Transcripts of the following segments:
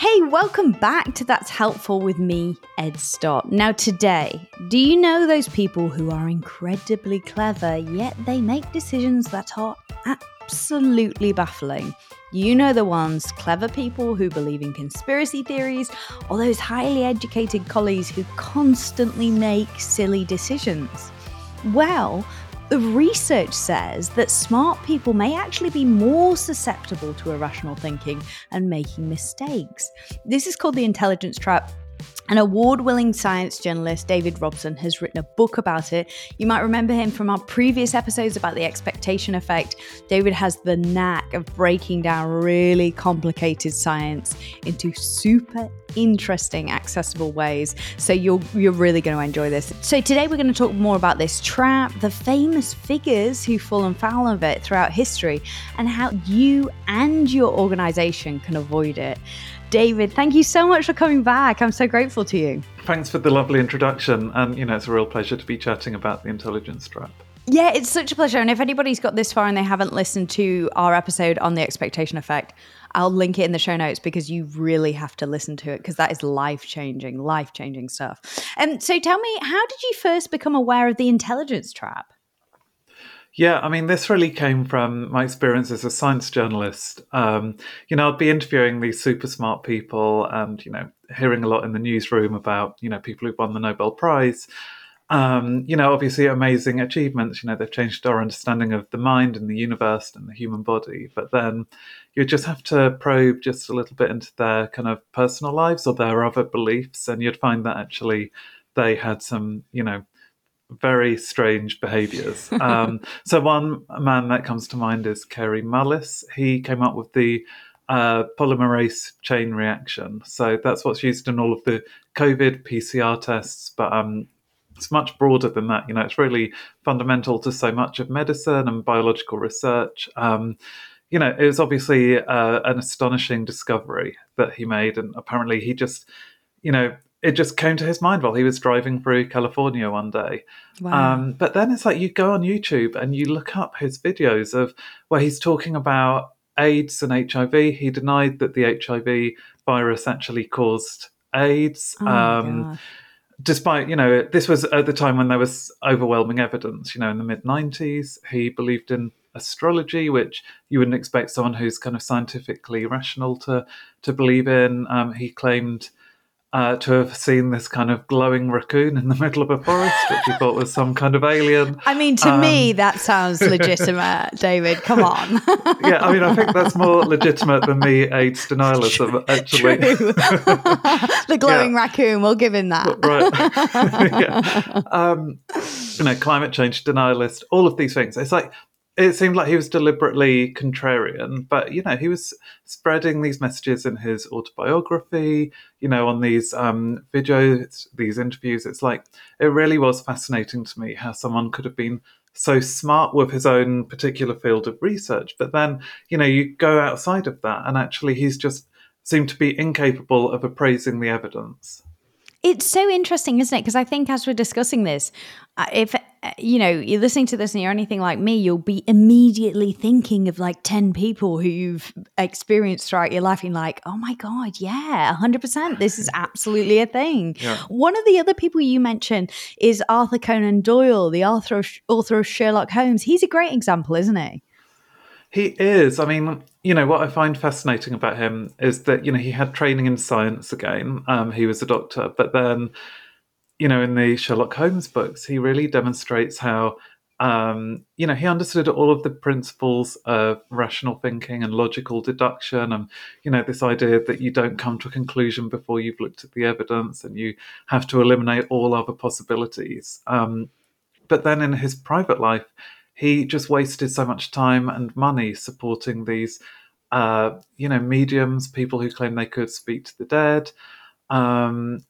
Hey, welcome back to That's Helpful with me, Ed Stott. Now, today, do you know those people who are incredibly clever, yet they make decisions that are absolutely baffling? You know the ones clever people who believe in conspiracy theories, or those highly educated colleagues who constantly make silly decisions. Well, the research says that smart people may actually be more susceptible to irrational thinking and making mistakes. This is called the intelligence trap an award winning science journalist, David Robson, has written a book about it. You might remember him from our previous episodes about the expectation effect. David has the knack of breaking down really complicated science into super interesting, accessible ways. So you're you're really going to enjoy this. So today we're going to talk more about this trap, the famous figures who've fallen foul of it throughout history, and how you and your organization can avoid it. David, thank you so much for coming back. I'm so grateful to you. Thanks for the lovely introduction. And, you know, it's a real pleasure to be chatting about the intelligence trap. Yeah, it's such a pleasure. And if anybody's got this far and they haven't listened to our episode on the expectation effect, I'll link it in the show notes because you really have to listen to it because that is life changing, life changing stuff. And um, so tell me, how did you first become aware of the intelligence trap? Yeah, I mean, this really came from my experience as a science journalist. Um, you know, I'd be interviewing these super smart people and, you know, hearing a lot in the newsroom about, you know, people who've won the Nobel Prize. Um, you know, obviously amazing achievements. You know, they've changed our understanding of the mind and the universe and the human body. But then you just have to probe just a little bit into their kind of personal lives or their other beliefs, and you'd find that actually they had some, you know, very strange behaviors. Um, so, one man that comes to mind is Kary Mullis. He came up with the uh, polymerase chain reaction. So, that's what's used in all of the COVID PCR tests, but um, it's much broader than that. You know, it's really fundamental to so much of medicine and biological research. Um, you know, it was obviously uh, an astonishing discovery that he made, and apparently he just, you know, it just came to his mind while he was driving through California one day. Wow. Um, but then it's like you go on YouTube and you look up his videos of where he's talking about AIDS and HIV. He denied that the HIV virus actually caused AIDS. Oh um, despite, you know, this was at the time when there was overwhelming evidence, you know, in the mid 90s. He believed in astrology, which you wouldn't expect someone who's kind of scientifically rational to, to believe in. Um, he claimed uh, to have seen this kind of glowing raccoon in the middle of a forest, which he thought was some kind of alien. I mean, to um, me, that sounds legitimate, David. Come on. yeah, I mean, I think that's more legitimate than me AIDS denialism, actually. the glowing yeah. raccoon, we'll give him that. Right. yeah. Um, you know, climate change denialist, all of these things. It's like it seemed like he was deliberately contrarian, but you know, he was spreading these messages in his autobiography, you know, on these um, videos, these interviews. It's like it really was fascinating to me how someone could have been so smart with his own particular field of research, but then, you know, you go outside of that and actually he's just seemed to be incapable of appraising the evidence. It's so interesting, isn't it? Because I think as we're discussing this, uh, if you know you're listening to this and you're anything like me, you'll be immediately thinking of like ten people who you've experienced throughout your life, and like, oh my god, yeah, hundred percent, this is absolutely a thing. Yeah. One of the other people you mentioned is Arthur Conan Doyle, the author of, author of Sherlock Holmes. He's a great example, isn't he? He is. I mean, you know, what I find fascinating about him is that, you know, he had training in science again. Um, he was a doctor, but then, you know, in the Sherlock Holmes books, he really demonstrates how, um, you know, he understood all of the principles of rational thinking and logical deduction, and you know, this idea that you don't come to a conclusion before you've looked at the evidence, and you have to eliminate all other possibilities. Um, but then in his private life, he just wasted so much time and money supporting these, uh, you know, mediums, people who claim they could speak to the dead. Um,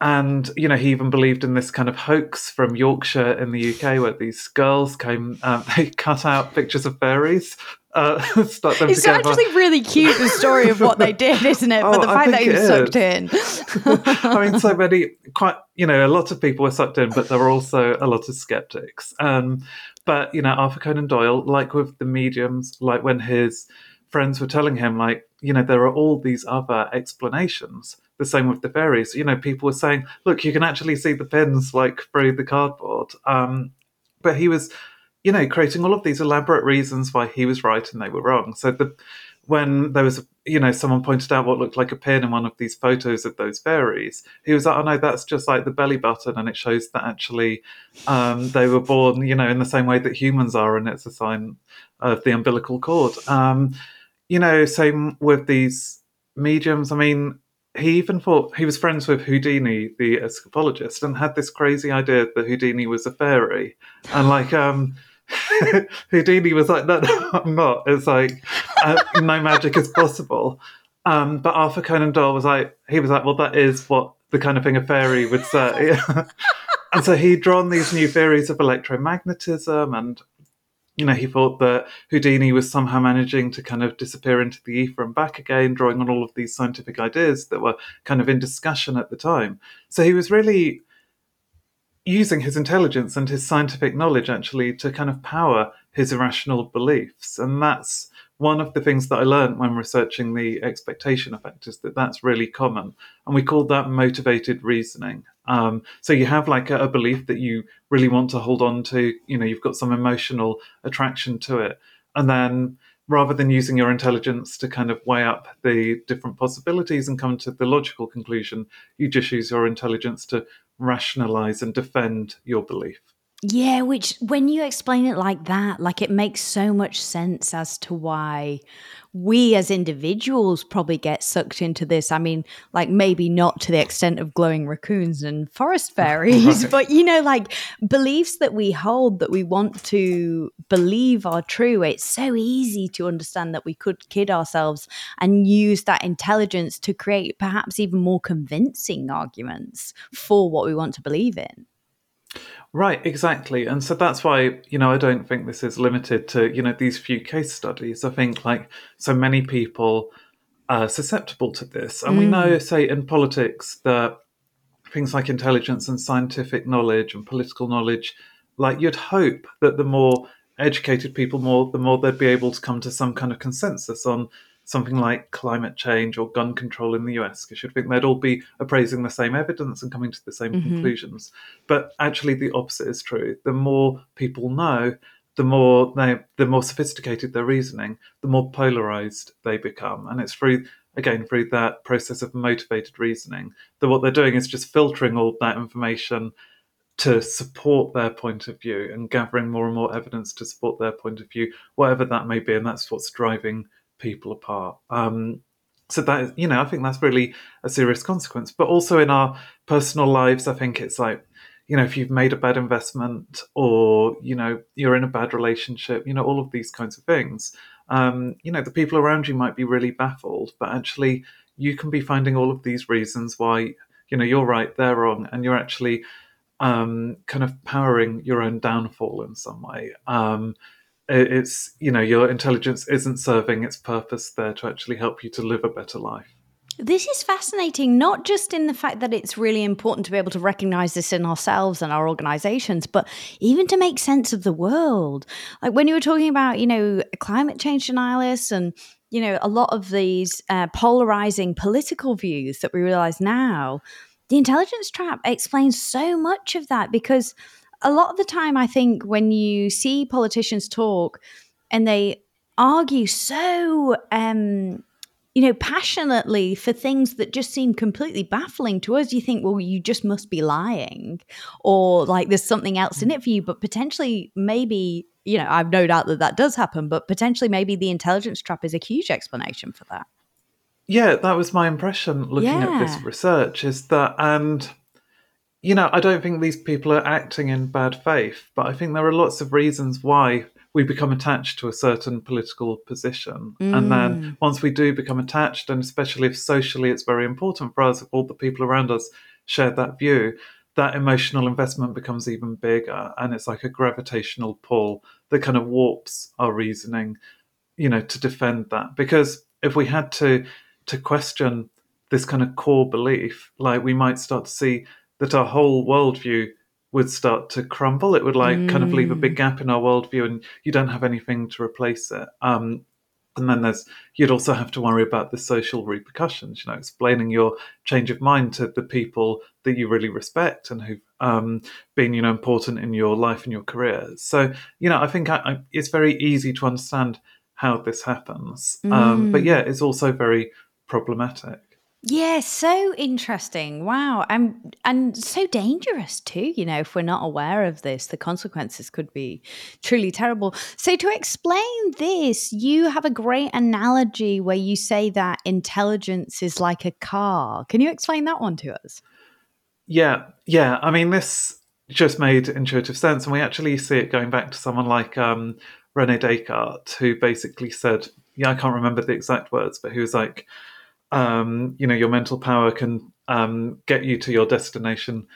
and you know he even believed in this kind of hoax from Yorkshire in the UK where these girls came um, they cut out pictures of fairies uh, stuck them it's together. actually really cute the story of what they did isn't it? Oh, but the fact that he was sucked in. I mean so many quite you know a lot of people were sucked in but there were also a lot of skeptics. Um, but you know Arthur Conan Doyle like with the mediums like when his friends were telling him, like, you know, there are all these other explanations. The same with the fairies. You know, people were saying, look, you can actually see the pins like through the cardboard. Um, but he was, you know, creating all of these elaborate reasons why he was right and they were wrong. So the when there was, you know, someone pointed out what looked like a pin in one of these photos of those fairies, he was like, "Oh no, that's just like the belly button, and it shows that actually um, they were born, you know, in the same way that humans are, and it's a sign of the umbilical cord." Um, you know, same with these mediums. I mean, he even thought he was friends with Houdini, the escapologist, and had this crazy idea that Houdini was a fairy, and like, um, Houdini was like, no, no, I'm not. It's like, uh, no magic is possible. Um, but Arthur Conan Doyle was like, he was like, well, that is what the kind of thing a fairy would say. and so he'd drawn these new theories of electromagnetism and you know, he thought that Houdini was somehow managing to kind of disappear into the ether and back again, drawing on all of these scientific ideas that were kind of in discussion at the time. So he was really using his intelligence and his scientific knowledge actually to kind of power his irrational beliefs. And that's one of the things that I learned when researching the expectation effect is that that's really common. And we call that motivated reasoning. Um, so you have like a, a belief that you really want to hold on to, you know, you've got some emotional attraction to it. And then rather than using your intelligence to kind of weigh up the different possibilities and come to the logical conclusion, you just use your intelligence to rationalize and defend your belief. Yeah, which when you explain it like that, like it makes so much sense as to why we as individuals probably get sucked into this. I mean, like maybe not to the extent of glowing raccoons and forest fairies, right. but you know, like beliefs that we hold that we want to believe are true. It's so easy to understand that we could kid ourselves and use that intelligence to create perhaps even more convincing arguments for what we want to believe in. Right, exactly. And so that's why, you know, I don't think this is limited to, you know, these few case studies. I think like so many people are susceptible to this. And mm. we know, say, in politics that things like intelligence and scientific knowledge and political knowledge, like you'd hope that the more educated people more the more they'd be able to come to some kind of consensus on something like climate change or gun control in the US, because you'd think they'd all be appraising the same evidence and coming to the same mm-hmm. conclusions. But actually, the opposite is true. The more people know, the more they, the more sophisticated their reasoning, the more polarized they become, and it's through again through that process of motivated reasoning that what they're doing is just filtering all that information to support their point of view and gathering more and more evidence to support their point of view, whatever that may be, and that's what's driving people apart. Um, so that you know, I think that's really a serious consequence. But also in our personal lives, I think it's like, you know, if you've made a bad investment or you know you're in a bad relationship, you know, all of these kinds of things. Um, you know, the people around you might be really baffled, but actually, you can be finding all of these reasons why you know you're right, they're wrong, and you're actually um, kind of powering your own downfall in some way. Um, it's you know your intelligence isn't serving its purpose there to actually help you to live a better life this is fascinating, not just in the fact that it's really important to be able to recognize this in ourselves and our organizations, but even to make sense of the world. Like when you were talking about, you know, climate change denialists and, you know, a lot of these uh, polarizing political views that we realize now, the intelligence trap explains so much of that because a lot of the time, I think when you see politicians talk and they argue so, um, you know, passionately for things that just seem completely baffling to us, you think, well, you just must be lying, or like there's something else in it for you. But potentially, maybe, you know, I've no doubt that that does happen, but potentially, maybe the intelligence trap is a huge explanation for that. Yeah, that was my impression looking yeah. at this research is that, and you know, I don't think these people are acting in bad faith, but I think there are lots of reasons why we become attached to a certain political position. Mm. And then mm. once we do become attached, and especially if socially it's very important for us, if all the people around us share that view, that emotional investment becomes even bigger. And it's like a gravitational pull that kind of warps our reasoning, you know, to defend that. Because if we had to to question this kind of core belief, like we might start to see that our whole worldview would start to crumble. It would like mm. kind of leave a big mm. gap in our worldview, and you don't have anything to replace it. Um, and then there's you'd also have to worry about the social repercussions you know explaining your change of mind to the people that you really respect and who've um, been you know important in your life and your career so you know i think I, I, it's very easy to understand how this happens mm. um, but yeah it's also very problematic yeah, so interesting. Wow. And and so dangerous too, you know, if we're not aware of this, the consequences could be truly terrible. So to explain this, you have a great analogy where you say that intelligence is like a car. Can you explain that one to us? Yeah. Yeah, I mean this just made intuitive sense and we actually see it going back to someone like um Rene Descartes who basically said, yeah, I can't remember the exact words, but he was like um, you know your mental power can um, get you to your destination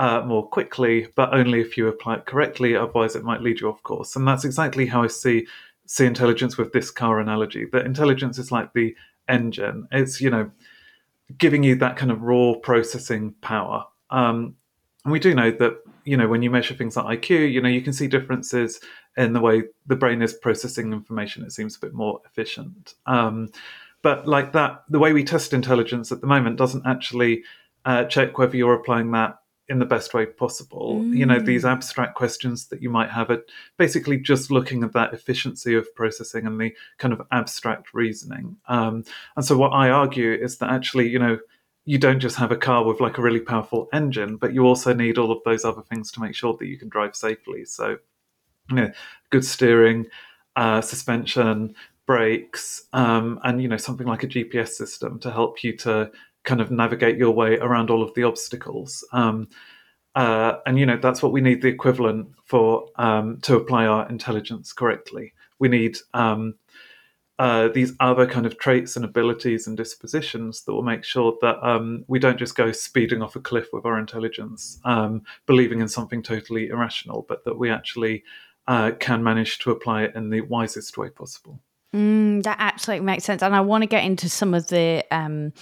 uh, more quickly, but only if you apply it correctly. Otherwise, it might lead you off course. And that's exactly how I see see intelligence with this car analogy. That intelligence is like the engine. It's you know giving you that kind of raw processing power. Um, and we do know that you know when you measure things like IQ, you know you can see differences in the way the brain is processing information. It seems a bit more efficient. Um, but like that, the way we test intelligence at the moment doesn't actually uh, check whether you're applying that in the best way possible. Mm. You know, these mm. abstract questions that you might have are basically just looking at that efficiency of processing and the kind of abstract reasoning. Um, and so, what I argue is that actually, you know, you don't just have a car with like a really powerful engine, but you also need all of those other things to make sure that you can drive safely. So, you know, good steering, uh, suspension, brakes, um, and you know something like a GPS system to help you to kind of navigate your way around all of the obstacles. Um, uh, and you know that's what we need the equivalent for um, to apply our intelligence correctly. We need um, uh, these other kind of traits and abilities and dispositions that will make sure that um, we don't just go speeding off a cliff with our intelligence, um, believing in something totally irrational, but that we actually uh, can manage to apply it in the wisest way possible. Mm, that absolutely makes sense, and I want to get into some of the um,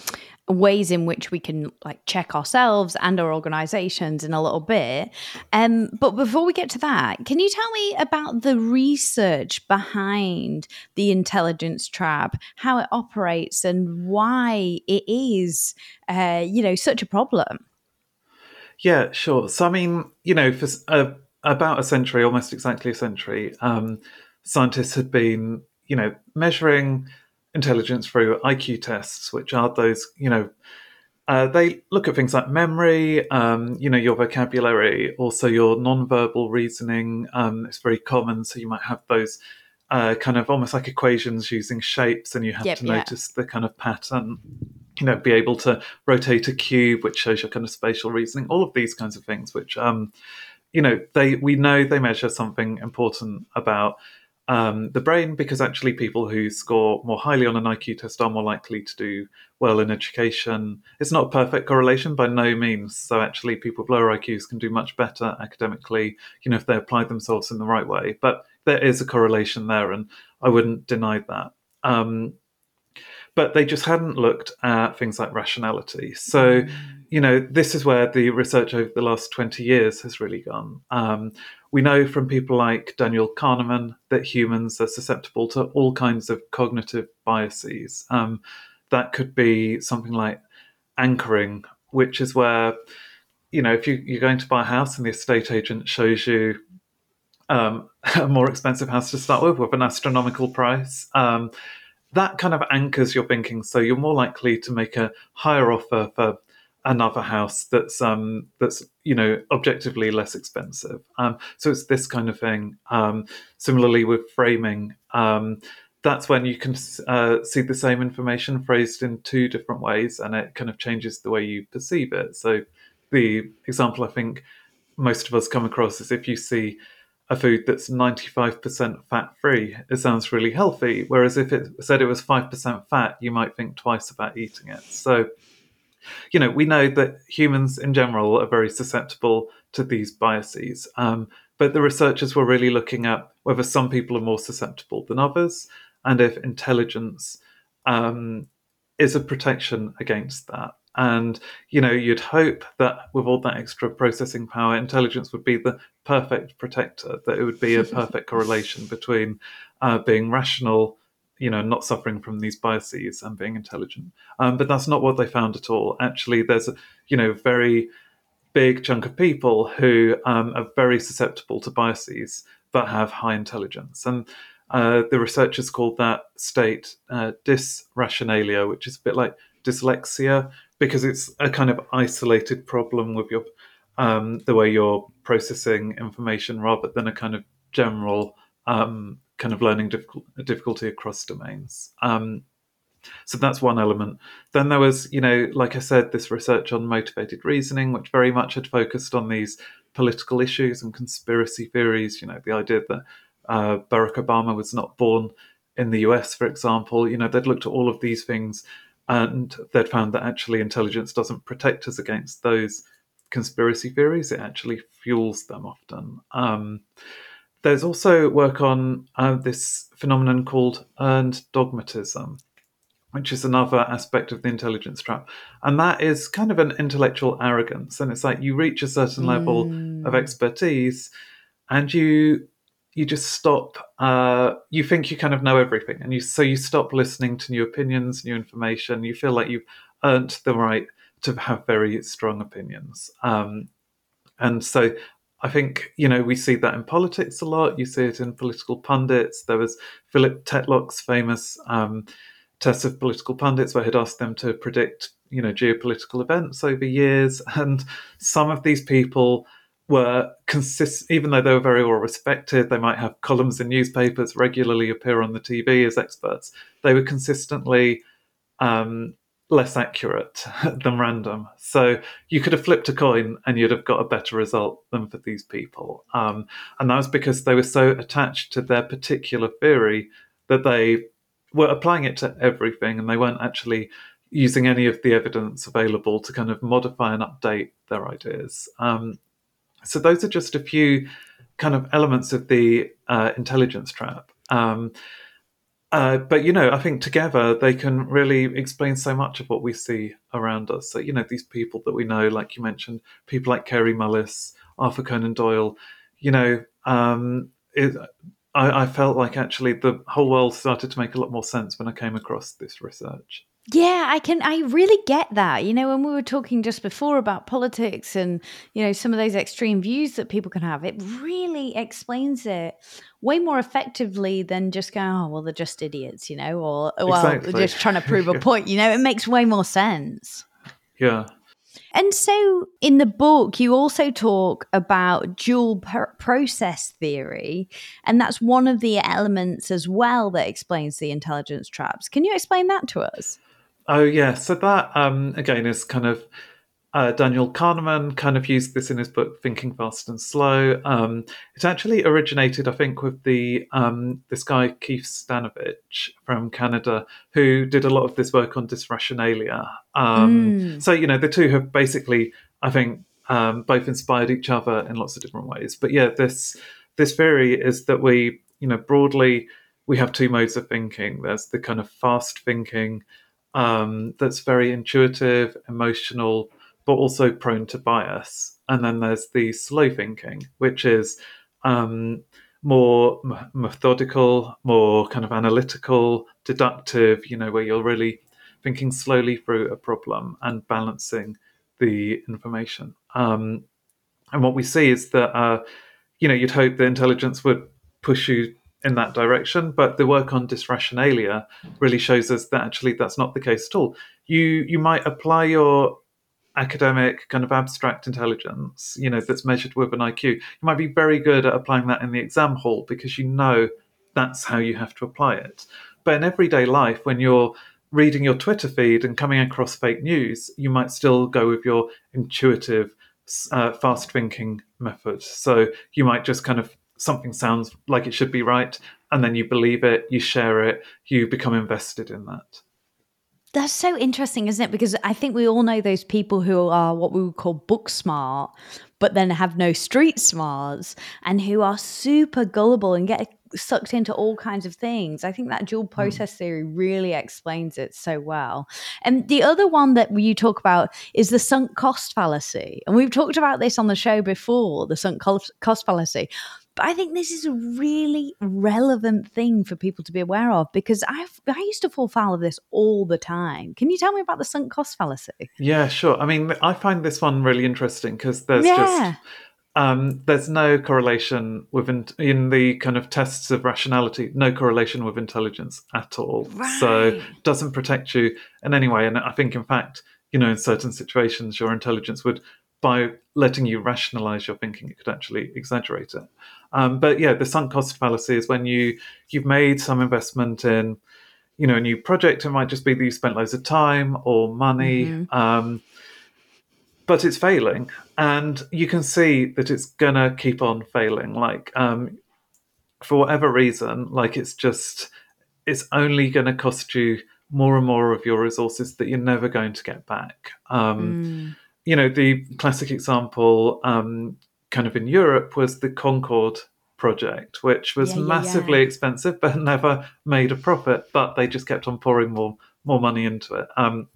ways in which we can like check ourselves and our organizations in a little bit. Um, but before we get to that, can you tell me about the research behind the intelligence trap, how it operates, and why it is, uh, you know, such a problem? Yeah, sure. So, I mean, you know, for uh, about a century, almost exactly a century, um, scientists had been you know, measuring intelligence through IQ tests, which are those, you know, uh, they look at things like memory, um, you know, your vocabulary, also your non-verbal reasoning. Um, it's very common, so you might have those uh, kind of almost like equations using shapes, and you have yep, to notice yeah. the kind of pattern. You know, be able to rotate a cube, which shows your kind of spatial reasoning. All of these kinds of things, which um, you know, they we know they measure something important about um, the brain because actually people who score more highly on an IQ test are more likely to do well in education. It's not a perfect correlation by no means. So actually people with lower IQs can do much better academically, you know, if they apply themselves in the right way. But there is a correlation there, and I wouldn't deny that. Um, but they just hadn't looked at things like rationality. So, mm. You know, this is where the research over the last 20 years has really gone. Um, we know from people like Daniel Kahneman that humans are susceptible to all kinds of cognitive biases. Um, that could be something like anchoring, which is where, you know, if you, you're going to buy a house and the estate agent shows you um, a more expensive house to start with, with an astronomical price, um, that kind of anchors your thinking. So you're more likely to make a higher offer for another house that's um, that's you know objectively less expensive. Um, so it's this kind of thing. Um, similarly with framing, um, that's when you can uh, see the same information phrased in two different ways, and it kind of changes the way you perceive it. So the example I think most of us come across is if you see a food that's 95% fat free, it sounds really healthy. Whereas if it said it was 5% fat, you might think twice about eating it. So, you know, we know that humans in general are very susceptible to these biases. Um, but the researchers were really looking at whether some people are more susceptible than others and if intelligence um, is a protection against that. And you know, you'd hope that with all that extra processing power, intelligence would be the perfect protector. That it would be a perfect correlation between uh, being rational you know, not suffering from these biases and being intelligent. Um, but that's not what they found at all. Actually, there's a, you know, very big chunk of people who um, are very susceptible to biases but have high intelligence. And uh, the researchers called that state uh, dysrationalia, which is a bit like dyslexia because it's a kind of isolated problem with your um, the way you're processing information rather than a kind of general um, kind of learning difficulty across domains. Um, so that's one element. Then there was, you know, like I said, this research on motivated reasoning, which very much had focused on these political issues and conspiracy theories. You know, the idea that uh, Barack Obama was not born in the US, for example. You know, they'd looked at all of these things and they'd found that actually intelligence doesn't protect us against those conspiracy theories, it actually fuels them often. Um, there's also work on uh, this phenomenon called earned dogmatism, which is another aspect of the intelligence trap. And that is kind of an intellectual arrogance. And it's like you reach a certain level mm. of expertise and you you just stop uh, you think you kind of know everything and you so you stop listening to new opinions new information you feel like you've earned the right to have very strong opinions um, and so I think you know we see that in politics a lot. You see it in political pundits. There was Philip Tetlock's famous um, test of political pundits, where he'd asked them to predict you know geopolitical events over years, and some of these people were consist even though they were very well respected they might have columns in newspapers regularly appear on the tv as experts they were consistently um, less accurate than random. So you could have flipped a coin and you'd have got a better result than for these people. Um, and that was because they were so attached to their particular theory that they were applying it to everything and they weren't actually using any of the evidence available to kind of modify and update their ideas. Um, so those are just a few kind of elements of the uh, intelligence trap. Um, uh, but you know, I think together they can really explain so much of what we see around us. So you know, these people that we know, like you mentioned, people like Kary Mullis, Arthur Conan Doyle. You know, um, it, I, I felt like actually the whole world started to make a lot more sense when I came across this research. Yeah, I can. I really get that. You know, when we were talking just before about politics and, you know, some of those extreme views that people can have, it really explains it way more effectively than just going, oh, well, they're just idiots, you know, or, well, exactly. they're just trying to prove a point. You know, it makes way more sense. Yeah. And so in the book, you also talk about dual per- process theory. And that's one of the elements as well that explains the intelligence traps. Can you explain that to us? Oh yeah, so that um, again is kind of uh, Daniel Kahneman kind of used this in his book Thinking Fast and Slow. Um, it actually originated, I think, with the um, this guy Keith Stanovich from Canada, who did a lot of this work on dysrationalia. Um, mm. So you know, the two have basically, I think, um, both inspired each other in lots of different ways. But yeah, this this theory is that we, you know, broadly we have two modes of thinking. There's the kind of fast thinking um, that's very intuitive, emotional, but also prone to bias. And then there's the slow thinking, which is um, more m- methodical, more kind of analytical, deductive, you know, where you're really thinking slowly through a problem and balancing the information. Um, and what we see is that, uh, you know, you'd hope the intelligence would push you in that direction. But the work on dysrationalia really shows us that actually that's not the case at all. You you might apply your academic kind of abstract intelligence, you know, that's measured with an IQ. You might be very good at applying that in the exam hall because you know that's how you have to apply it. But in everyday life, when you're reading your Twitter feed and coming across fake news, you might still go with your intuitive, uh, fast thinking method. So you might just kind of something sounds like it should be right, and then you believe it, you share it, you become invested in that. That's so interesting, isn't it? Because I think we all know those people who are what we would call book smart, but then have no street smarts and who are super gullible and get sucked into all kinds of things. I think that dual hmm. process mm. theory really explains it so well. And the other one that you talk about is the sunk cost fallacy. And we've talked about this on the show before the sunk cost fallacy. But I think this is a really relevant thing for people to be aware of because I've I used to fall foul of this all the time. Can you tell me about the sunk cost fallacy? Yeah, sure. I mean, I find this one really interesting because there's yeah. just um, there's no correlation with in, in, the kind of tests of rationality, no correlation with intelligence at all. Right. So doesn't protect you in any way. And I think, in fact, you know, in certain situations, your intelligence would, by letting you rationalize your thinking, it could actually exaggerate it. Um, but yeah, the sunk cost fallacy is when you you've made some investment in, you know, a new project. It might just be that you spent loads of time or money. Mm-hmm. Um, but it's failing, and you can see that it's gonna keep on failing. Like um, for whatever reason, like it's just it's only going to cost you more and more of your resources that you're never going to get back. Um, mm. You know, the classic example, um, kind of in Europe, was the Concorde project, which was yeah, yeah, massively yeah. expensive but never made a profit. But they just kept on pouring more more money into it. Um,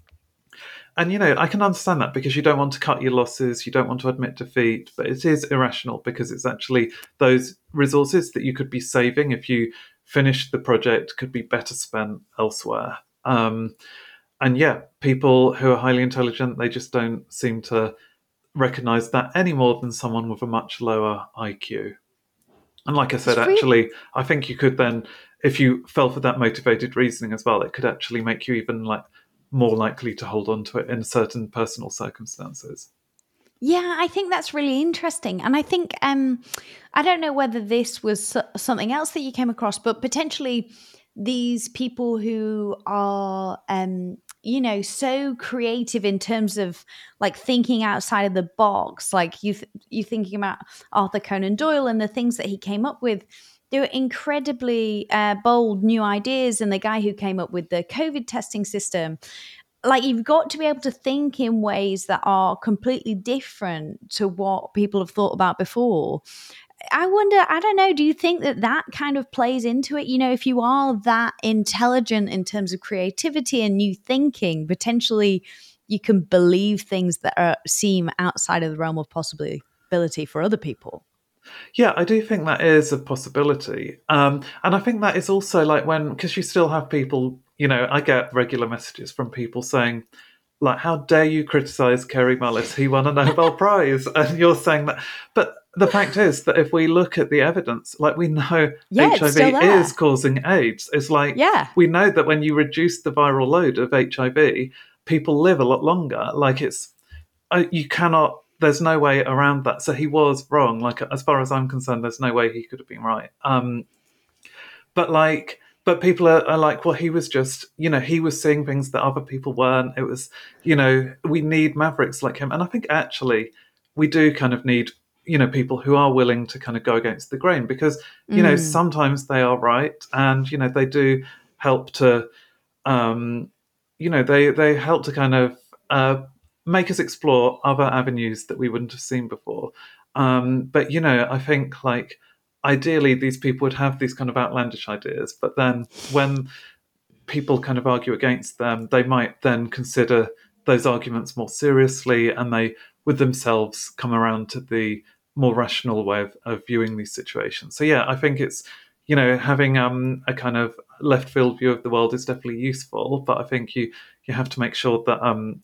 and you know, I can understand that because you don't want to cut your losses, you don't want to admit defeat, but it is irrational because it's actually those resources that you could be saving if you finished the project could be better spent elsewhere. Um, and yeah, people who are highly intelligent, they just don't seem to recognize that any more than someone with a much lower IQ. And like I said, really... actually, I think you could then, if you fell for that motivated reasoning as well, it could actually make you even like more likely to hold on to it in certain personal circumstances. Yeah, I think that's really interesting. And I think um I don't know whether this was something else that you came across, but potentially these people who are um you know so creative in terms of like thinking outside of the box like you th- you thinking about Arthur Conan Doyle and the things that he came up with. They were incredibly uh, bold new ideas and the guy who came up with the covid testing system. Like you've got to be able to think in ways that are completely different to what people have thought about before I wonder, I don't know, do you think that that kind of plays into it? You know, if you are that intelligent in terms of creativity and new thinking, potentially you can believe things that are, seem outside of the realm of possibility for other people. Yeah, I do think that is a possibility. Um, and I think that is also like when, because you still have people, you know, I get regular messages from people saying, like, how dare you criticize Kary Mullis? He won a Nobel Prize. And you're saying that. But the fact is that if we look at the evidence, like we know yeah, HIV is causing AIDS. It's like yeah. we know that when you reduce the viral load of HIV, people live a lot longer. Like it's uh, you cannot. There's no way around that. So he was wrong. Like as far as I'm concerned, there's no way he could have been right. Um, but like, but people are, are like, well, he was just, you know, he was seeing things that other people weren't. It was, you know, we need mavericks like him, and I think actually we do kind of need you know people who are willing to kind of go against the grain because you mm. know sometimes they are right and you know they do help to um you know they they help to kind of uh make us explore other avenues that we wouldn't have seen before um but you know i think like ideally these people would have these kind of outlandish ideas but then when people kind of argue against them they might then consider those arguments more seriously and they with themselves come around to the more rational way of, of viewing these situations. So yeah, I think it's you know having um, a kind of left field view of the world is definitely useful, but I think you you have to make sure that um,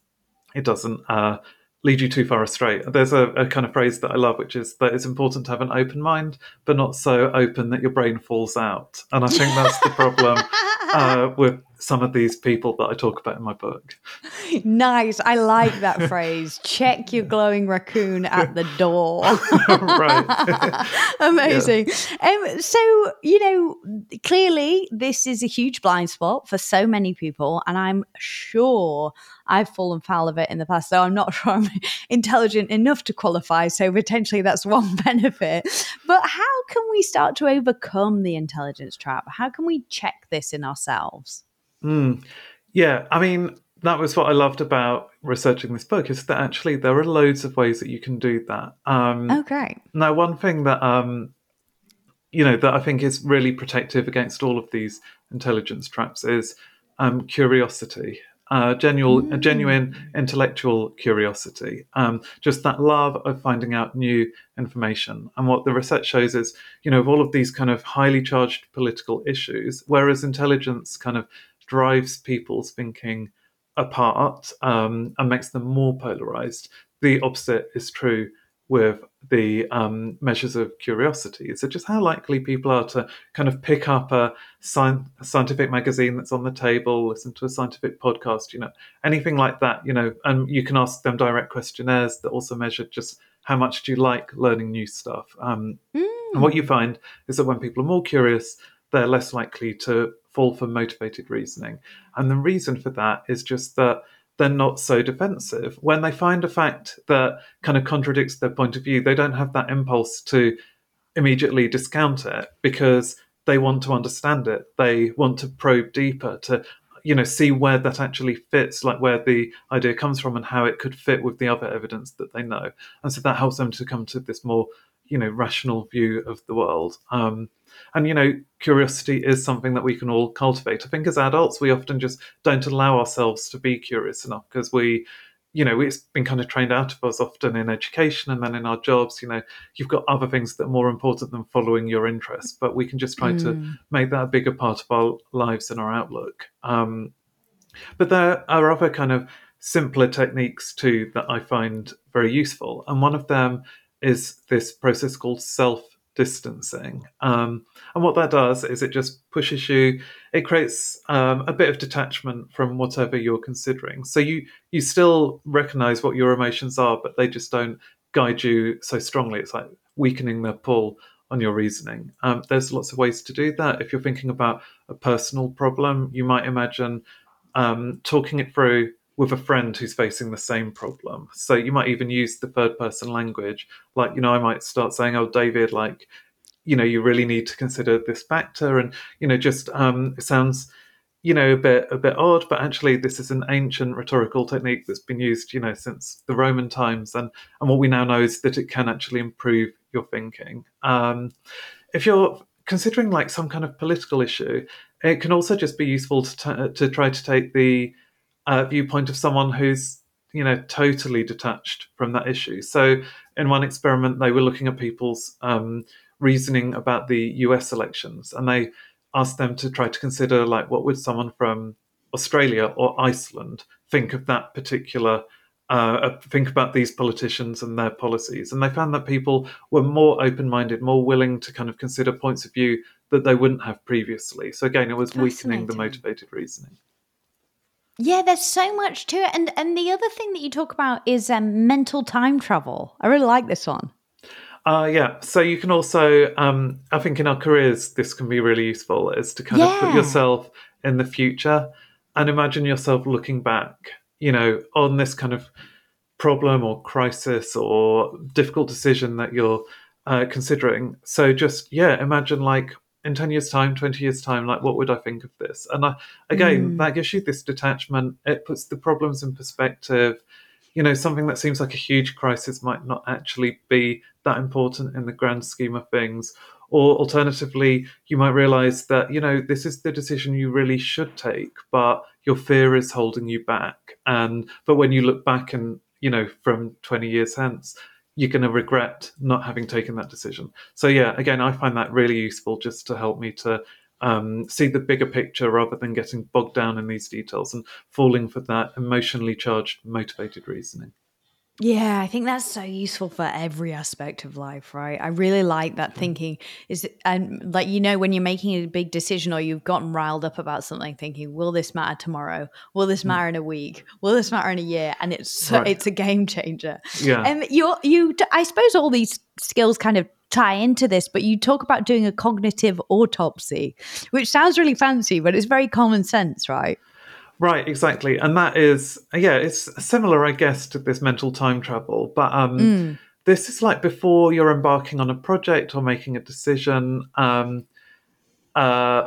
it doesn't uh, lead you too far astray. There's a, a, kind of phrase that I love, which is that it's important to have an open mind, but not so open that your brain falls out. And I think that's the problem uh, with some of these people that I talk about in my book. Nice. I like that phrase. Check your glowing raccoon at the door. right. Amazing. Yeah. Um, so, you know, clearly this is a huge blind spot for so many people. And I'm sure I've fallen foul of it in the past, though I'm not sure I'm intelligent enough to qualify. So potentially that's one benefit. But how can we start to overcome the intelligence trap? How can we check this in ourselves? Mm. Yeah, I mean, that was what I loved about researching this book is that actually there are loads of ways that you can do that. Um, oh, great. Now, one thing that um, you know that I think is really protective against all of these intelligence traps is um, curiosity. uh, genuine, mm. genuine intellectual curiosity, um, just that love of finding out new information. And what the research shows is, you know, of all of these kind of highly charged political issues, whereas intelligence kind of drives people's thinking apart um, and makes them more polarized, the opposite is true with the um, measures of curiosity. So, just how likely people are to kind of pick up a, sci- a, scientific magazine that's on the table, listen to a scientific podcast, you know, anything like that, you know, and you can ask them direct questionnaires that also measure just how much do you like learning new stuff. Um, mm. And what you find is that when people are more curious, they're less likely to fall for motivated reasoning. And the reason for that is just that they're not so defensive. When they find a fact that kind of contradicts their point of view, they don't have that impulse to immediately discount it because they want to understand it. They want to probe deeper to you know see where that actually fits like where the idea comes from and how it could fit with the other evidence that they know and so that helps them to come to this more you know rational view of the world um, and, you know, curiosity is something that we can all cultivate. I think as adults, we often just don't allow ourselves to be curious enough because we, you know, it's been kind of trained out of us often in education and then in our jobs. You know, you've got other things that are more important than following your interests, but we can just try mm. to make that a bigger part of our lives and our outlook. Um, but there are other kind of simpler techniques too that I find very useful. And one of them is this process called self distancing. Um, and what that does is it just pushes you, it creates um, a bit of detachment from whatever you're considering. So you you still recognize what your emotions are, but they just don't guide you so strongly. It's like weakening the pull on your reasoning. Um, there's lots of ways to do that. If you're thinking about a personal problem, you might imagine um, talking it through with a friend who's facing the same problem. So you might even use the third person language. Like, you know, I might start saying, oh, David, like, you know, you really need to consider this factor. And, you know, just um, it sounds, you know, a bit a bit odd, but actually this is an ancient rhetorical technique that's been used, you know, since the Roman times. And, and what we now know is that it can actually improve your thinking. Um, if you're considering like some kind of political issue, it can also just be useful to, t- to try to take the uh, viewpoint of someone who's you know totally detached from that issue. So in one experiment, they were looking at people's um, reasoning about the U.S. elections, and they asked them to try to consider like what would someone from Australia or Iceland think of that particular. Uh, uh think about these politicians and their policies. And they found that people were more open minded, more willing to kind of consider points of view that they wouldn't have previously. So, again, it was weakening the motivated reasoning. Yeah, there's so much to it, and and the other thing that you talk about is um, mental time travel. I really like this one. Uh, yeah, so you can also, um, I think, in our careers, this can be really useful. Is to kind yeah. of put yourself in the future and imagine yourself looking back, you know, on this kind of problem or crisis or difficult decision that you're uh, considering. So just yeah, imagine like in 10 years time 20 years time like what would i think of this? And I, again mm. that gives you this detachment. It puts the problems in perspective. You know something that seems like a huge crisis might not actually be that important in the grand scheme of things. Or alternatively you might realize that you know this is the decision you really should take but your fear is holding you back. And but when you look back and you know from 20 years hence you're going to regret not having taken that decision. So yeah, again, I find that really useful just to help me to um, see the bigger picture rather than getting bogged down in these details and falling for that emotionally charged, motivated reasoning. Yeah, I think that's so useful for every aspect of life, right? I really like that thinking is and like you know when you're making a big decision or you've gotten riled up about something thinking will this matter tomorrow? Will this mm. matter in a week? Will this matter in a year? And it's right. it's a game changer. Yeah. And you you I suppose all these skills kind of tie into this, but you talk about doing a cognitive autopsy, which sounds really fancy, but it's very common sense, right? Right, exactly. And that is, yeah, it's similar, I guess, to this mental time travel. But um, mm. this is like before you're embarking on a project or making a decision. Um, uh,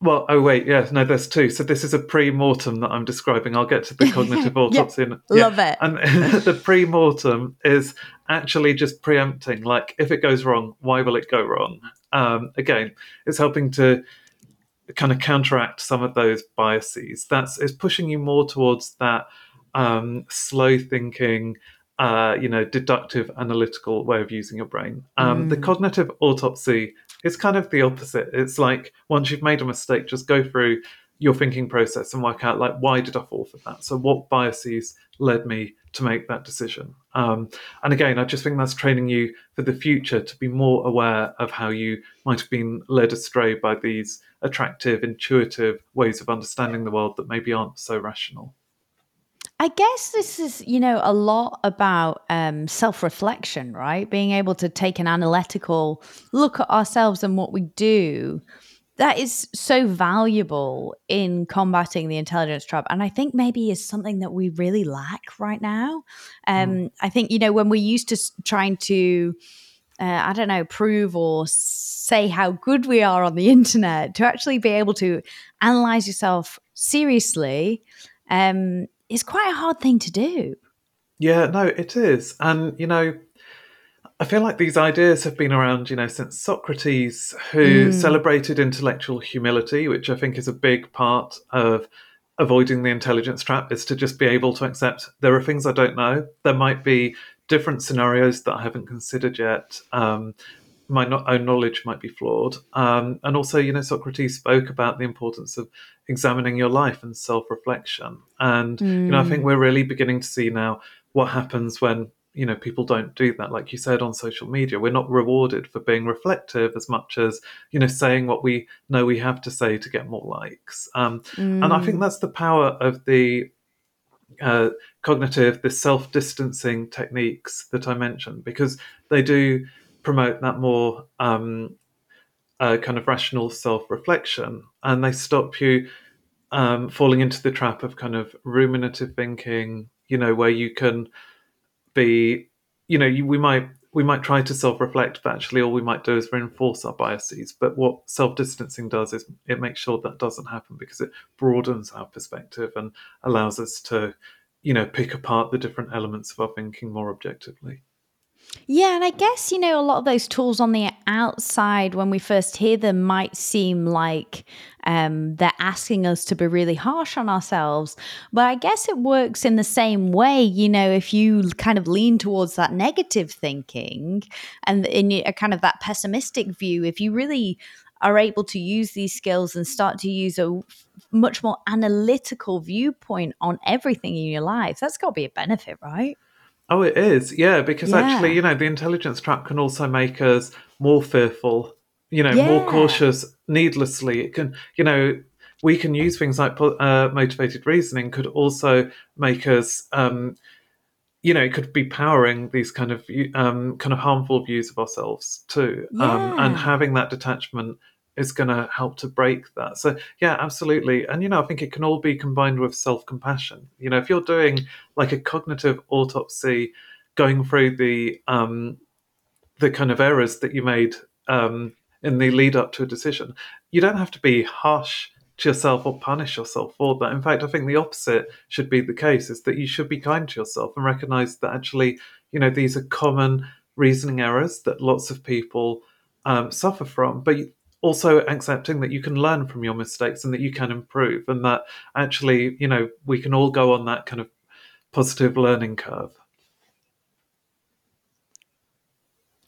well, oh, wait, yes, no, there's two. So this is a pre mortem that I'm describing. I'll get to the cognitive autopsy. yeah, yeah. Love it. And the pre mortem is actually just preempting, like, if it goes wrong, why will it go wrong? Um, again, it's helping to kind of counteract some of those biases. That's is pushing you more towards that um, slow thinking, uh, you know, deductive, analytical way of using your brain. Um, mm. The cognitive autopsy is kind of the opposite. It's like once you've made a mistake, just go through your thinking process and work out like why did I fall for that? So what biases led me to make that decision? Um, and again, I just think that's training you for the future to be more aware of how you might have been led astray by these attractive, intuitive ways of understanding the world that maybe aren't so rational. I guess this is, you know, a lot about um, self reflection, right? Being able to take an analytical look at ourselves and what we do. That is so valuable in combating the intelligence trap. And I think maybe is something that we really lack right now. Um, mm. I think, you know, when we're used to trying to, uh, I don't know, prove or say how good we are on the internet, to actually be able to analyze yourself seriously um, is quite a hard thing to do. Yeah, no, it is. And, you know, I feel like these ideas have been around, you know, since Socrates, who mm. celebrated intellectual humility, which I think is a big part of avoiding the intelligence trap, is to just be able to accept there are things I don't know. There might be different scenarios that I haven't considered yet. Um, my own knowledge might be flawed. Um, and also, you know, Socrates spoke about the importance of examining your life and self reflection. And, mm. you know, I think hmm. we're really beginning to see now what happens when, you know, people don't do that. Like you said on social media, we're not rewarded for being reflective as much as, you know, saying what we know we have to say to get more likes. Um, mm. And I think hmm. that's the power of the uh, cognitive, the self distancing techniques that I mentioned, because they do promote that more um, uh, kind of rational self reflection, and they stop you um, falling into the trap of kind of ruminative thinking. You know, where you can be, you know, we might we might try to self reflect, but actually, all we might do is reinforce our biases. But what self distancing does is it makes sure that doesn't happen because it broadens our perspective and allows us to, you know, pick apart the different elements of our thinking more objectively. Yeah, and I guess, you know, a lot of those tools on the outside, when we first hear them, might seem like um, they're asking us to be really harsh on ourselves. But I guess it works in the same way, you know, if you kind of lean towards that negative thinking and in a kind of that pessimistic view, if you really are able to use these skills and start to use a much more analytical viewpoint on everything in your life, that's got to be a benefit, right? Oh, it is. Yeah, because yeah. actually, you know, the intelligence trap can also make us more fearful, you know, yeah. more cautious needlessly. It can, you know, we can use things like uh, motivated reasoning could also make us um, you know, it could be powering these kind of um, kind of harmful views of ourselves too, yeah. um, and having that detachment is going to help to break that. So yeah, absolutely. And you know, I think it can all be combined with self-compassion. You know, if you're doing like a cognitive autopsy, going through the um, the kind of errors that you made um, in the lead up to a decision, you don't have to be harsh to yourself or punish yourself for that. In fact, I think the opposite should be the case: is that you should be kind to yourself and recognize that actually, you know, these are common reasoning errors that lots of people um, suffer from, but also accepting that you can learn from your mistakes and that you can improve and that actually you know we can all go on that kind of positive learning curve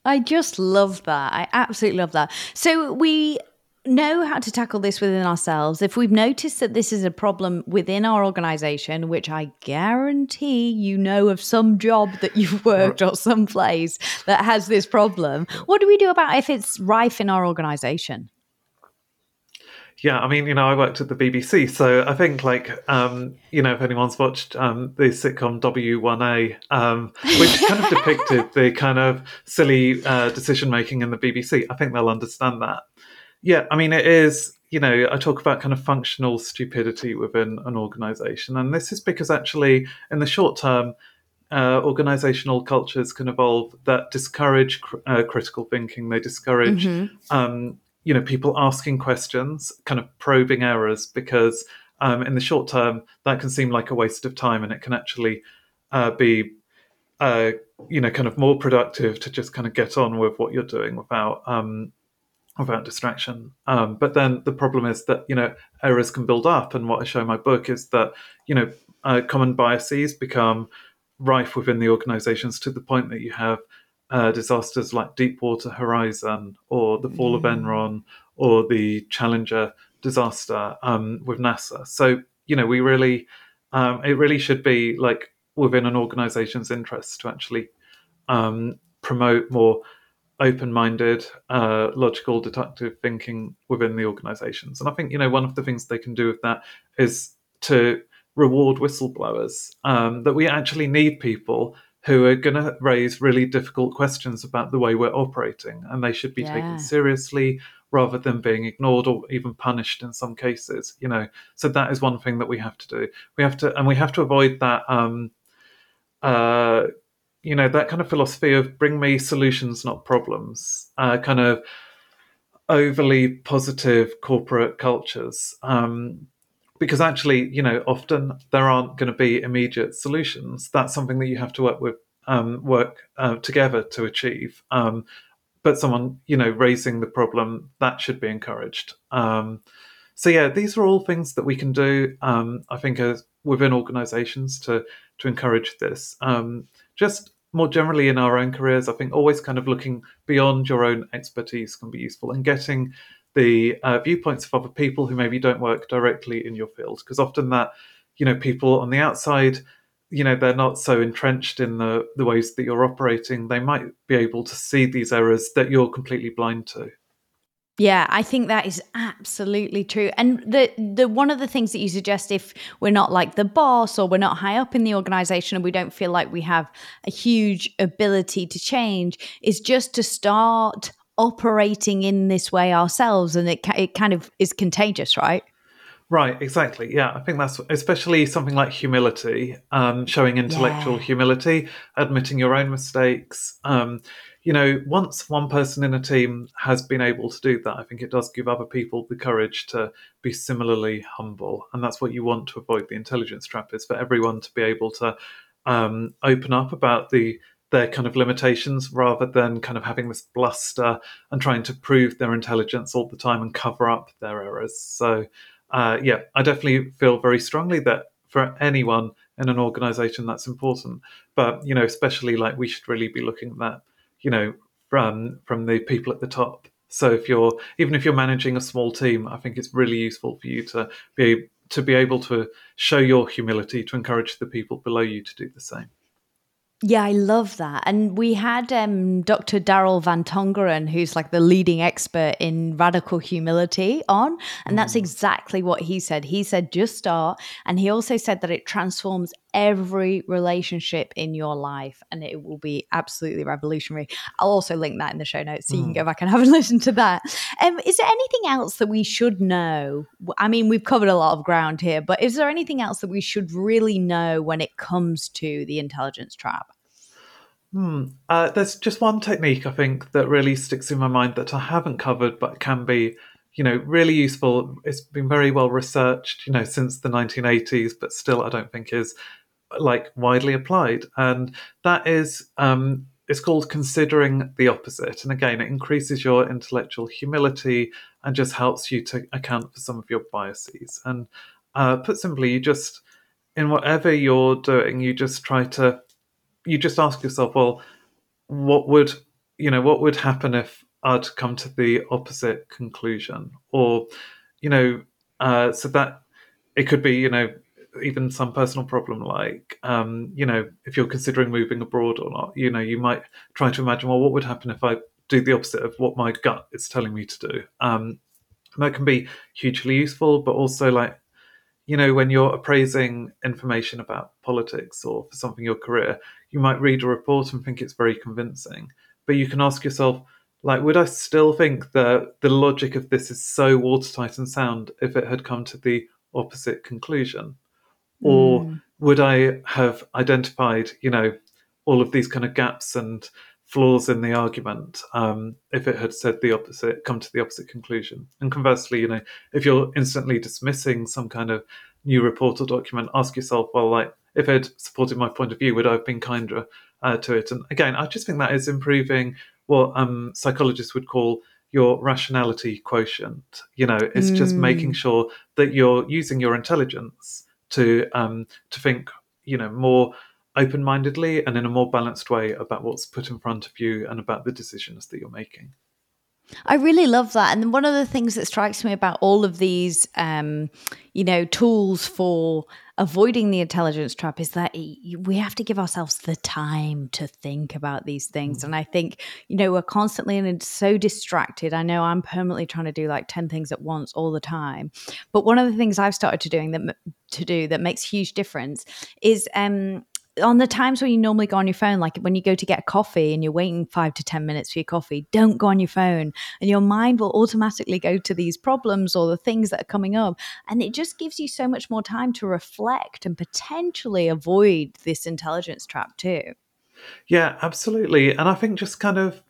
I just love that. I absolutely love that. So we know how to tackle this within ourselves, if we've noticed that this is a problem within our organization, which I guarantee you know of some job that you've worked or some place that has this problem, what do we do about if it's rife in our organization? Yeah, I mean, you know, I worked at the BBC, so I think, like, um, you know, if anyone's watched um, the sitcom W1A, um, which kind of depicted the kind of silly uh, decision making in the BBC, I think they'll understand that. Yeah, I mean, it is, you know, I talk about kind of functional stupidity within an organization. And this is because actually, in the short term, uh, organizational cultures can evolve that discourage cr- uh, critical thinking. They discourage, mm-hmm. um, you know, people asking questions, kind of probing errors, because um, in the short term, that can seem like a waste of time and it can actually uh, be, uh, you know, kind of more productive to just kind of get on with what you're doing without um, without distraction. Um, but then the problem is that you know errors can build up, and what I show in my book is that you know uh, common biases become rife within the organizations to the point that you have uh, disasters like Deepwater Horizon or the fall mm. of Enron or the Challenger disaster um, with NASA. So you know we really um, it really should be like within an organization's interest to actually um, promote more open-minded, uh, logical, deductive thinking within the organizations. And I think you know one of the things they can do with that is to reward whistleblowers. Um, that we actually need people who are going to raise really difficult questions about the way we're operating, and they should be yeah. taken seriously rather than being ignored or even punished in some cases. You know, so that is one thing that we have to do. We have to, and we have to avoid that. Um, uh, you know that kind of philosophy of bring me solutions not problems uh, kind of overly positive corporate cultures um, because actually you know often there aren't going to be immediate solutions. That's something that you have to work with um, work uh, together to achieve um, but someone you know raising the problem that should be encouraged um, so yeah these are all things that we can do um, i think within organizations to to encourage this um, just more generally in our own careers, I think always kind of looking beyond your own expertise can be useful and getting the uh, viewpoints of other people who maybe don't work directly in your field. Because often that, you know, people on the outside, you know, they're not so entrenched in the, the ways that you're operating. They might be able to see these errors that you're completely blind to. Yeah, I think that is absolutely true. And the the one of the things that you suggest if we're not like the boss or we're not high up in the organization and we don't feel like we have a huge ability to change is just to start operating in this way ourselves and it it kind of is contagious, right? Right, exactly. Yeah, I think that's especially something like humility, um, showing intellectual yeah. humility, admitting your own mistakes. Um, you know, once one person in a team has been able to do that, I think it does give other people the courage to be similarly humble. And that's what you want to avoid the intelligence trap is for everyone to be able to um, open up about the their kind of limitations rather than kind of having this bluster and trying to prove their intelligence all the time and cover up their errors. So, uh, yeah, I definitely feel very strongly that for anyone in an organization that's important. But, you know, especially like we should really be looking at that you know, from from the people at the top. So if you're even if you're managing a small team, I think it's really useful for you to be to be able to show your humility to encourage the people below you to do the same. Yeah, I love that. And we had um, Dr. Daryl Van Tongeren, who's like the leading expert in radical humility, on. And that's mm. exactly what he said. He said, just start. And he also said that it transforms every relationship in your life and it will be absolutely revolutionary. I'll also link that in the show notes so you can go mm. back and have a listen to that. Um, is there anything else that we should know? I mean, we've covered a lot of ground here, but is there anything else that we should really know when it comes to the intelligence trap? Hmm. Uh, there's just one technique I think that really sticks in my mind that I haven't covered, but can be, you know, really useful. It's been very well researched, you know, since the 1980s, but still I don't think is like widely applied. And that is, um, it's called considering the opposite. And again, it increases your intellectual humility and just helps you to account for some of your biases. And uh, put simply, you just in whatever you're doing, you just try to you just ask yourself, well, what would you know what would happen if I'd come to the opposite conclusion, or you know, uh, so that it could be you know even some personal problem like um, you know if you're considering moving abroad or not, you know, you might try to imagine, well, what would happen if I do the opposite of what my gut is telling me to do. Um, that can be hugely useful, but also like you know, when you're appraising information about politics or for something your career, you might read a report and think it's very convincing. But you can ask yourself, like, would I still think that the logic of this is so watertight and sound if it had come to the opposite conclusion? Or mm. would I have identified, you know, all of these kind of gaps and flaws in the argument um, if it had said the opposite, come to the opposite conclusion. And conversely, you know, if you're instantly dismissing some kind of new report or document, ask yourself, well, like, if it had supported my point of view, would I have been kinder uh, to it? And again, I just think that is improving what um, psychologists would call your rationality quotient. You know, it's mm. just making sure that you're using your intelligence to um, to think, you know, more open mindedly and in a more balanced way about what's put in front of you and about the decisions that you're making. I really love that. And one of the things that strikes me about all of these, um, you know, tools for avoiding the intelligence trap is that we have to give ourselves the time to think about these things. Mm. And I think, you know, we're constantly and so distracted. I know I'm permanently trying to do like 10 things at once all the time. But one of the things I've started to doing that to do that makes huge difference is um on the times when you normally go on your phone, like when you go to get a coffee and you're waiting five to 10 minutes for your coffee, don't go on your phone. And your mind will automatically go to these problems or the things that are coming up. And it just gives you so much more time to reflect and potentially avoid this intelligence trap too. Yeah, absolutely. And I think just kind of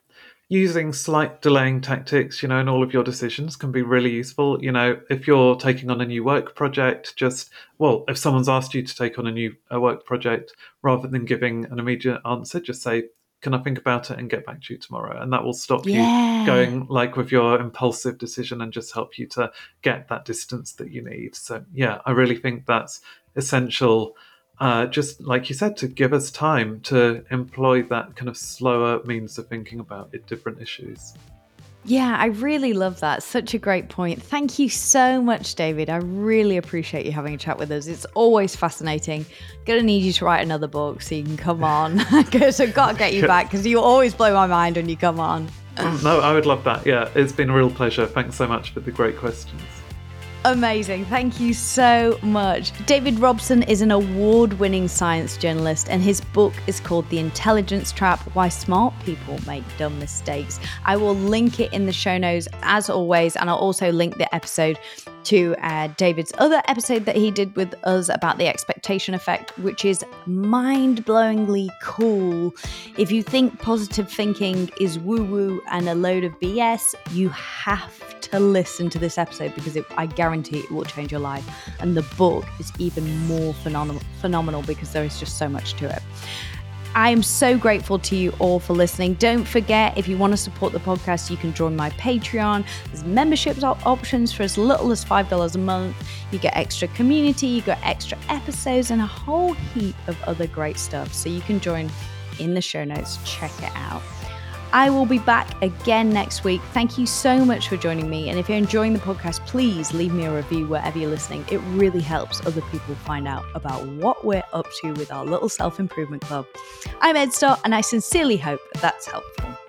using slight delaying tactics, you know, in all of your decisions can be really useful. You know, if you're taking on a new work project, just, well, if someone's asked you to take on a new a work project, rather than giving an immediate answer, just say, can I think about it and get back to you tomorrow? And that will stop yeah. you going like with your impulsive decision and just help you to get that distance that you need. So, yeah, I really think that's essential uh, just like you said, to give us time to employ that kind of slower means of thinking about it, different issues. Yeah, I really love that. Such a great point. Thank you so much, David. I really appreciate you having a chat with us. It's always fascinating. Gonna need you to write another book so you can come on. Because I've got to get you back because you always blow my mind when you come on. no, I would love that. Yeah, it's been a real pleasure. Thanks so much for the great questions. Amazing. Thank you so much. David Robson is an award winning science journalist, and his book is called The Intelligence Trap Why Smart People Make Dumb Mistakes. I will link it in the show notes as always, and I'll also link the episode to uh, David's other episode that he did with us about the expectation effect, which is mind blowingly cool. If you think positive thinking is woo woo and a load of BS, you have to listen to this episode because it, I guarantee it will change your life. And the book is even more phenomenal, phenomenal because there is just so much to it. I am so grateful to you all for listening. Don't forget, if you want to support the podcast, you can join my Patreon. There's membership options for as little as $5 a month. You get extra community, you get extra episodes, and a whole heap of other great stuff. So you can join in the show notes. Check it out. I will be back again next week. Thank you so much for joining me. And if you're enjoying the podcast, please leave me a review wherever you're listening. It really helps other people find out about what we're up to with our little self improvement club. I'm Ed Stott, and I sincerely hope that's helpful.